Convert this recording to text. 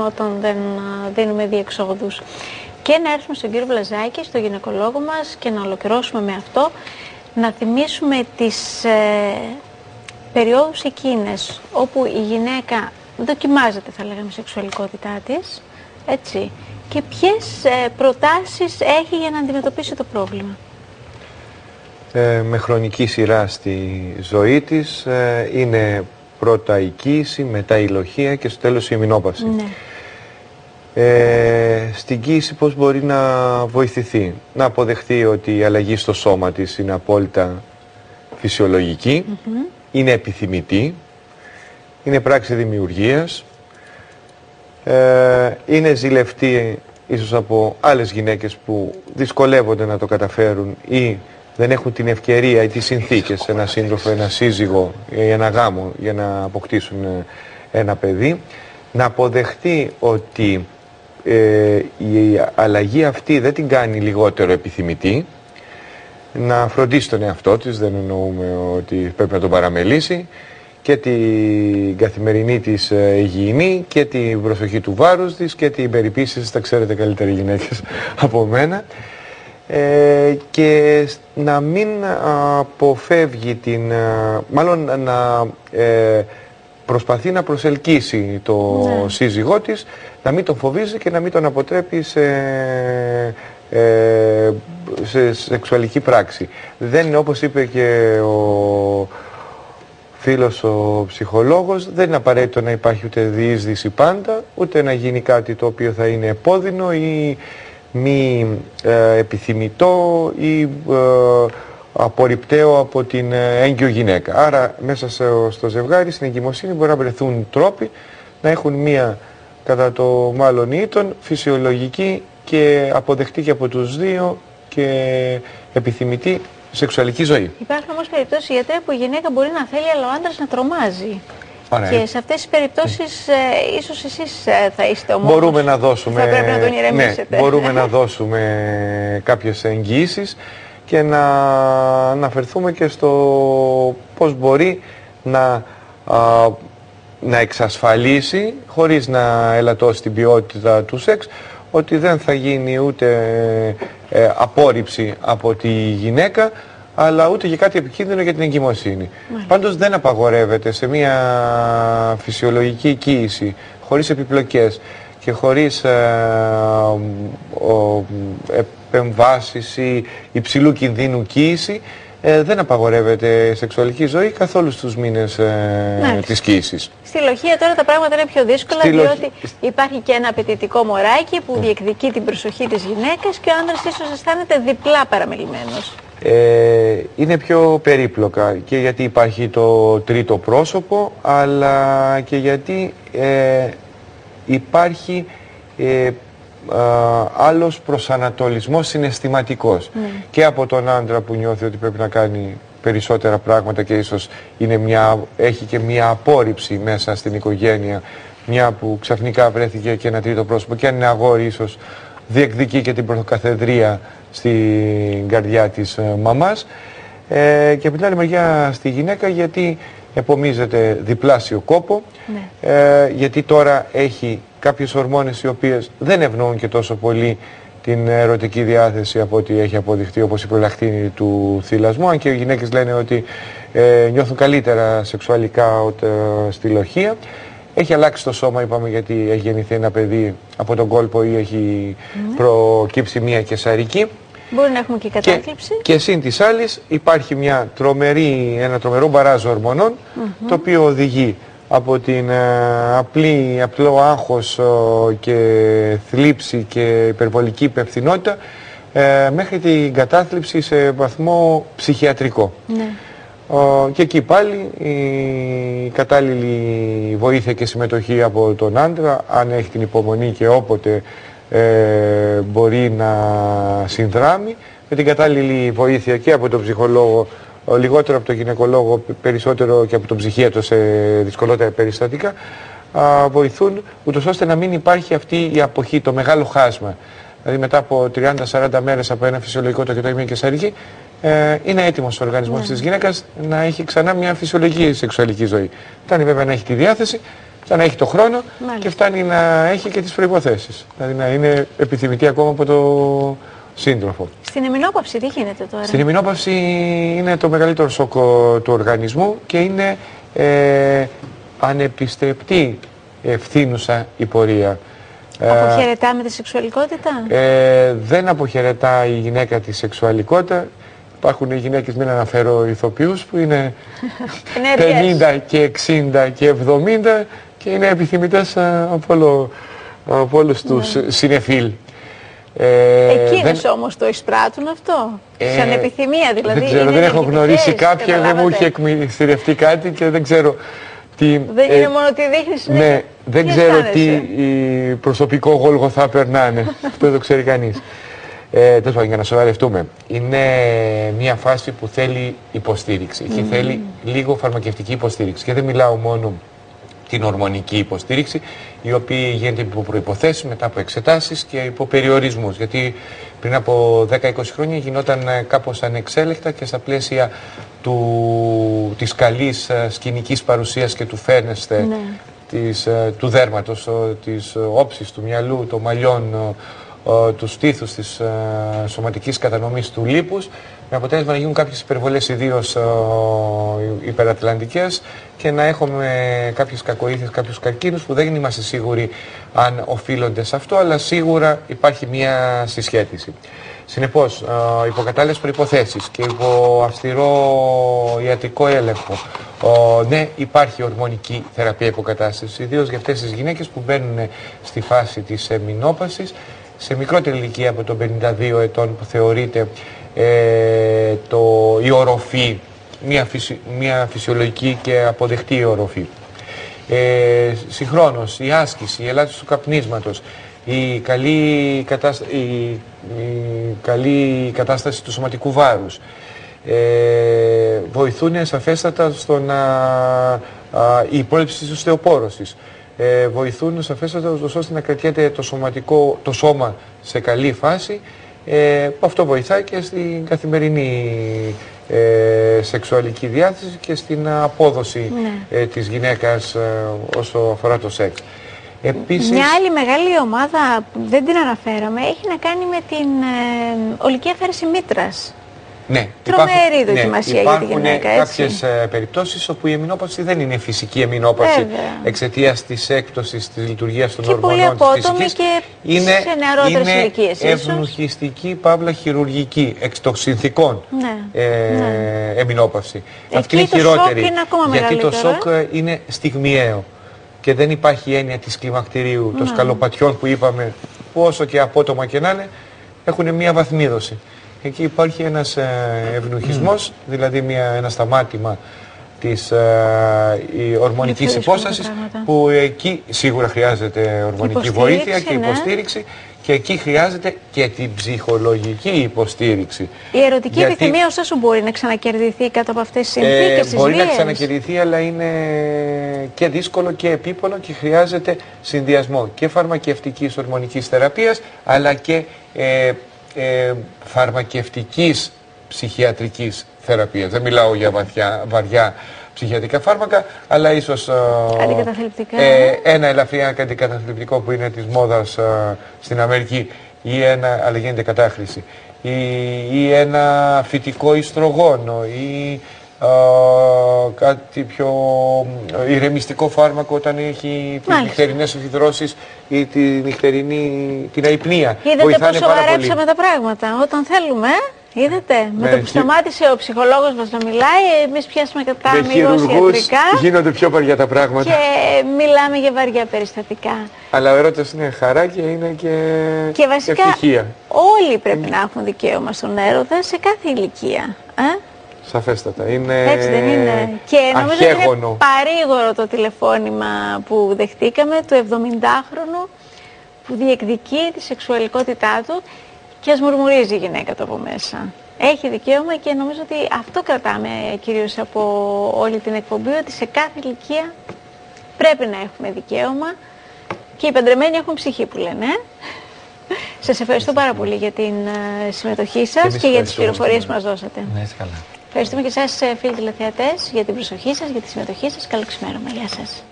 όταν δεν δίνουμε διεξόδους. Και να έρθουμε στον κύριο Βλαζάκη, στον γυναικολόγο μας και να ολοκληρώσουμε με αυτό, να θυμίσουμε τις ε, περιόδους εκείνες όπου η γυναίκα δοκιμάζεται θα λέγαμε η σεξουαλικότητά της, έτσι, και ποιες ε, προτάσεις έχει για να αντιμετωπίσει το πρόβλημα. Ε, με χρονική σειρά στη ζωή της ε, είναι πρώτα η κοίηση, μετά η λοχεία και στο τέλος η ημινόπαυση. Ναι. Ε, στην κοίηση πώς μπορεί να βοηθηθεί. Να αποδεχθεί ότι η αλλαγή στο σώμα της είναι απόλυτα φυσιολογική, είναι επιθυμητή, είναι πράξη δημιουργίας, ε, είναι ζηλευτή ίσως από άλλες γυναίκες που δυσκολεύονται να το καταφέρουν ή δεν έχουν την ευκαιρία ή τις συνθήκες, ένα σύντροφο, ένα σύζυγο ή ένα γάμο για να αποκτήσουν ε, ένα παιδί, να αποδεχτεί ότι ε, η αλλαγή αυτή δεν την κάνει λιγότερο επιθυμητή, να φροντίσει τον εαυτό της, δεν εννοούμε ότι πρέπει να τον παραμελήσει, και την καθημερινή της ε, υγιεινή και την προσοχή του βάρους της και την περιποίηση, τα ξέρετε καλύτερα οι γυναίκες από μένα. Ε, και να μην αποφεύγει την, μάλλον να ε, προσπαθεί να προσελκύσει το ναι. σύζυγό της, να μην τον φοβίζει και να μην τον αποτρέπει σε, ε, σε σεξουαλική πράξη. Δεν είναι όπως είπε και ο φίλος ο ψυχολόγος, δεν είναι απαραίτητο να υπάρχει ούτε διείσδυση πάντα, ούτε να γίνει κάτι το οποίο θα είναι επώδυνο ή μη ε, επιθυμητό ή ε, απορριπταίο από την ε, έγκυο γυναίκα. Άρα μέσα στο ζευγάρι, στην εγκυμοσύνη μπορεί να βρεθούν τρόποι να έχουν μία κατά το μάλλον ήτον φυσιολογική και αποδεκτή και από τους δύο και επιθυμητή σεξουαλική ζωή. Υπάρχουν όμως περιπτώσεις γιατρέ που η γυναίκα μπορεί να θέλει αλλά ο άντρας να τρομάζει. Και σε αυτές τις περιπτώσεις ε, ίσως εσείς ε, θα είστε ο μόνος μπορούμε να δώσουμε, θα πρέπει να τον ηρεμήσετε. Ναι, μπορούμε να δώσουμε κάποιες εγγύησεις και να αναφερθούμε και στο πώς μπορεί να, να εξασφαλίσει, χωρίς να ελαττώσει την ποιότητα του σεξ, ότι δεν θα γίνει ούτε ε, απόρριψη από τη γυναίκα, αλλά ούτε και κάτι επικίνδυνο για την εγκυμοσύνη. Πάντως δεν απαγορεύεται σε μια φυσιολογική κοίηση, χωρίς επιπλοκές και χωρίς ε, ο, επεμβάσεις ή υψηλού κινδύνου κοίηση, ε, δεν απαγορεύεται σεξουαλική ζωή καθόλου στους μήνες ε, της κοίησης. Στη λοχεία τώρα τα πράγματα είναι πιο δύσκολα διότι υπάρχει και ένα απαιτητικό μωράκι που διεκδικεί την προσοχή της γυναίκας και ο άντρας ίσως αισθάνεται διπλά παραμελημένος. Ε, είναι πιο περίπλοκα και γιατί υπάρχει το τρίτο πρόσωπο αλλά και γιατί ε, υπάρχει ε, άλλος προσανατολισμός συναισθηματικός ναι. και από τον άντρα που νιώθει ότι πρέπει να κάνει περισσότερα πράγματα και ίσως είναι μια, έχει και μια απόρριψη μέσα στην οικογένεια μια που ξαφνικά βρέθηκε και ένα τρίτο πρόσωπο και αν είναι αγόρι ίσως διεκδικεί και την πρωτοκαθεδρία στην καρδιά της ε, μαμάς. Ε, και από την άλλη μεριά στη γυναίκα γιατί επομίζεται διπλάσιο κόπο. Ναι. ε, γιατί τώρα έχει κάποιες ορμόνες οι οποίες δεν ευνοούν και τόσο πολύ την ερωτική διάθεση από ό,τι έχει αποδειχτεί όπως η προλαχτίνη του θυλασμού. Αν και οι γυναίκες λένε ότι ε, νιώθουν καλύτερα σεξουαλικά ε, στη λοχεία έχει αλλάξει το σώμα, είπαμε, γιατί έχει γεννηθεί ένα παιδί από τον κόλπο ή έχει ναι. προκύψει μία κεσαρική. Μπορεί να έχουμε και κατάκληψη. Και, και σύν της άλλης υπάρχει μια τρομερή, ένα τρομερό μπαράζ ορμονών, το οποίο οδηγεί από την ε, απλή, απλό άγχος ε, και θλίψη και υπερβολική υπευθυνότητα ε, μέχρι την κατάθλιψη σε βαθμό ψυχιατρικό. Ναι. Και εκεί πάλι η κατάλληλη βοήθεια και συμμετοχή από τον άντρα, αν έχει την υπομονή και όποτε μπορεί να συνδράμει, με την κατάλληλη βοήθεια και από τον ψυχολόγο λιγότερο από τον γυναικολόγο, περισσότερο και από τον ψυχίατρο σε δυσκολότερα περιστατικά, α, βοηθούν ούτως ώστε να μην υπάρχει αυτή η αποχή, το μεγάλο χάσμα. Δηλαδή μετά από 30-40 μέρες από ένα φυσιολογικό το και κεσαρική, ε, είναι έτοιμος ο οργανισμός yeah. Ναι. της γυναίκας να έχει ξανά μια φυσιολογική σεξουαλική ζωή. Φτάνει βέβαια να έχει τη διάθεση φτάνει να έχει το χρόνο Μάλιστα. και φτάνει να έχει και τις προϋποθέσεις. Δηλαδή να είναι επιθυμητή ακόμα από το σύντροφο. Στην εμεινόπαυση τι γίνεται τώρα; Στην ημινόπαυση είναι το μεγαλύτερο σοκ ο, του οργανισμού και είναι ε, ανεπιστρεπτή ευθύνουσα η πορεία. Ε, Αποχαιρετάμε τη σεξουαλικότητα; ε, δεν αποχαιρετά η γυναίκα τη σεξουαλικότητα. Υπάρχουν γυναίκες, μην αναφέρω ηθοποιούς, που είναι Ενέργειες. 50 και 60 και 70 και είναι επιθυμητές α, από, όλο, από όλους τους συνεφίλ. Ε, Εκείνες δεν- όμως το εισπράττουν αυτό; ε, Σαν επιθυμία δηλαδή. Δεν ξέρω, είναι δεν έχω ενεργητικές, γνωρίσει κάποια, δεν μου καταλάβατε. έχει εκμυστηρευτεί κάτι και δεν ξέρω τι... Δεν ε, είναι μόνο ότι δείχνεις Ναι, δεν τι ξέρω τι αισθάνεσαι. η προσωπικό γόλγο θα περνάνε. Αυτό δεν το ξέρει κανείς. Ε, τέλος πάντων, για να σοβαρευτούμε. Είναι μια φάση που θέλει υποστήριξη. Εκεί θέλει λίγο φαρμακευτική υποστήριξη. Και δεν μιλάω μόνο την ορμονική υποστήριξη, η οποία γίνεται υπό προϋποθέσεις, μετά από εξετάσεις και υπό περιορισμούς. Γιατί πριν από 10-20 χρόνια γινόταν ε, κάπως ανεξέλεκτα και στα πλαίσια του, της καλής ε, σκηνικής παρουσίας και του φέρνεστε Ναι. της, ε, του δέρματος, ο, της ε, όψης του μυαλού, των μαλλιών, ο, ο, τους στήθους, της ε, σωματικής κατανομής του λίπους, με αποτέλεσμα να γίνουν κάποιες υπερβολές ιδίως ε, υπερατλαντικές και να έχουμε κάποιες κακοήθειες, κάποιους καρκίνους που δεν είμαστε σίγουροι αν οφείλονται σε αυτό, αλλά σίγουρα υπάρχει μια συσχέτιση. Συνεπώς, ε, υπό κατάλληλες προϋποθέσεις και υπό αυστηρό ιατρικό έλεγχο, ο, ναι, υπάρχει ορμονική θεραπεία υποκατάστασης, ιδίως για αυτές τις γυναίκες που μπαίνουν στη φάση της εμεινόπασης, σε μικρότερη ηλικία από των 52 ετών που θεωρείται ε, το, η οροφή, μια, φυσι- μια φυσιολογική και αποδεκτή οροφή. Ε, συγχρόνως η άσκηση, η ελάττωση του καπνίσματος, η καλή, κατάστα... η, η καλή κατάσταση του σωματικού βάρους ε, βοηθούν σαφέστατα στο να α, η πρόληψη της οστεοπόρωσης ε, βοηθούν σαφέστατα ούτως ώστε να κρατιέται το, σωματικό, το σώμα σε καλή φάση ε, που αυτό βοηθάει και στην καθημερινή ε, σεξουαλική διάθεση και στην απόδοση Ναι. ε, της γυναίκας ε, όσο αφορά το σεξ. Επίσης, Μια άλλη μεγάλη ομάδα που δεν την αναφέραμε έχει να κάνει με την ε, ολική αφαίρεση μήτρας. Ναι, τρομερή δοκιμασία για τη υπάρχουν γυναίκα, έτσι. κάποιες ε, περιπτώσεις όπου η εμεινόπαυση δεν είναι φυσική εμεινόπαυση Βέβαια. εξαιτίας της έκπτωσης της λειτουργίας των Και πολύ ορμονών της απότομη φυσικής. και είναι, σε νεαρότερες είναι ηλικίες ίσως. ευνουχιστική παύλα χειρουργική εξ των συνθήκων Ναι, ε, ναι. εμεινόπαυση. Εκεί Αυτή είναι το σοκ χειρότερη είναι ακόμα γιατί το μεγαλύτερο, σοκ ε, είναι στιγμιαίο και δεν υπάρχει έννοια της κλιμακτηρίου, των Ναι. σκαλοπατιών που είπαμε που όσο και απότομα και να είναι έχουν μία βαθμίδωση. Εκεί υπάρχει ένας ε, ευνουχισμός, δηλαδή μια, ένα σταμάτημα της ε, η ορμονικής Είναι πιο δύσκολα τα υπόστασης πράγματα. που εκεί σίγουρα χρειάζεται ορμονική Υποστήριξη, βοήθεια και ναι. υποστήριξη και εκεί χρειάζεται και την ψυχολογική υποστήριξη. Η ερωτική Γιατί- επιθυμία ωστόσο μπορεί να ξανακερδιθεί κάτω από αυτές τις ε, συνθήκες, τις μπορεί να βίες. ξανακερδιθεί, αλλά είναι και δύσκολο και επίπονο και χρειάζεται συνδυασμό και φαρμακευτικής ορμονικής θεραπείας, αλλά και ε, ε, φαρμακευτικής ψυχιατρικής θεραπείας. Δεν μιλάω για βαθιά, βαριά ψυχιατρικά φάρμακα, αλλά ίσως ε, Αντικαταθλιπτικά. ε, ένα ελαφρύ αντικαταθλιπτικό που είναι της μόδας ε, στην Αμερική ή ένα, αλλά γίνεται κατάχρηση ή, ή ένα φυτικό ιστρογόνο ή ε, κάτι πιο ε, ηρεμιστικό φάρμακο όταν έχει τις Μάλιστα. νυχτερινές υδρώσεις ή τη νυχτερινή, την αϊπνία. Είδατε Βοηθάνε πώς πάρα πολύ. σοβαρέψαμε τα πράγματα. Όταν θέλουμε, ε, είδατε, με Ναι, το που και- σταμάτησε ο ψυχολόγος μας να μιλάει, εμείς πιάσαμε κατά Με αμυγός χειρουργούς ιατρικά γίνονται πιο βαριά τα πράγματα. και μιλάμε για βαριά περιστατικά. Αλλά ο έρωτας είναι χαρά και είναι και, Και βασικά ευτυχία. όλοι πρέπει να έχουν δικαίωμα στον έρωτα σε κάθε ηλικία. Ε; Σαφέστατα. Είναι Έτσι δεν είναι. Και νομίζω ότι είναι αχέγωνο. παρήγορο το τηλεφώνημα που δεχτήκαμε του 70χρονου που διεκδικεί τη σεξουαλικότητά του και ας μουρμουρίζει η γυναίκα του από μέσα. Έχει δικαίωμα και νομίζω ότι αυτό κρατάμε κυρίως από όλη την εκπομπή, ότι σε κάθε ηλικία πρέπει να έχουμε δικαίωμα και οι παντρεμένοι έχουν ψυχή που λένε. ε. Σας ευχαριστώ πάρα πολύ για την ε, συμμετοχή σας εμείς και για τις ευχαριστούμε. πληροφορίες που μας δώσατε. Να είστε καλά. Ευχαριστούμε και εσάς ε, φίλοι τηλεθεατές για την προσοχή σας, για τη συμμετοχή σας. Καλό ξημέρωμα. Γεια σας.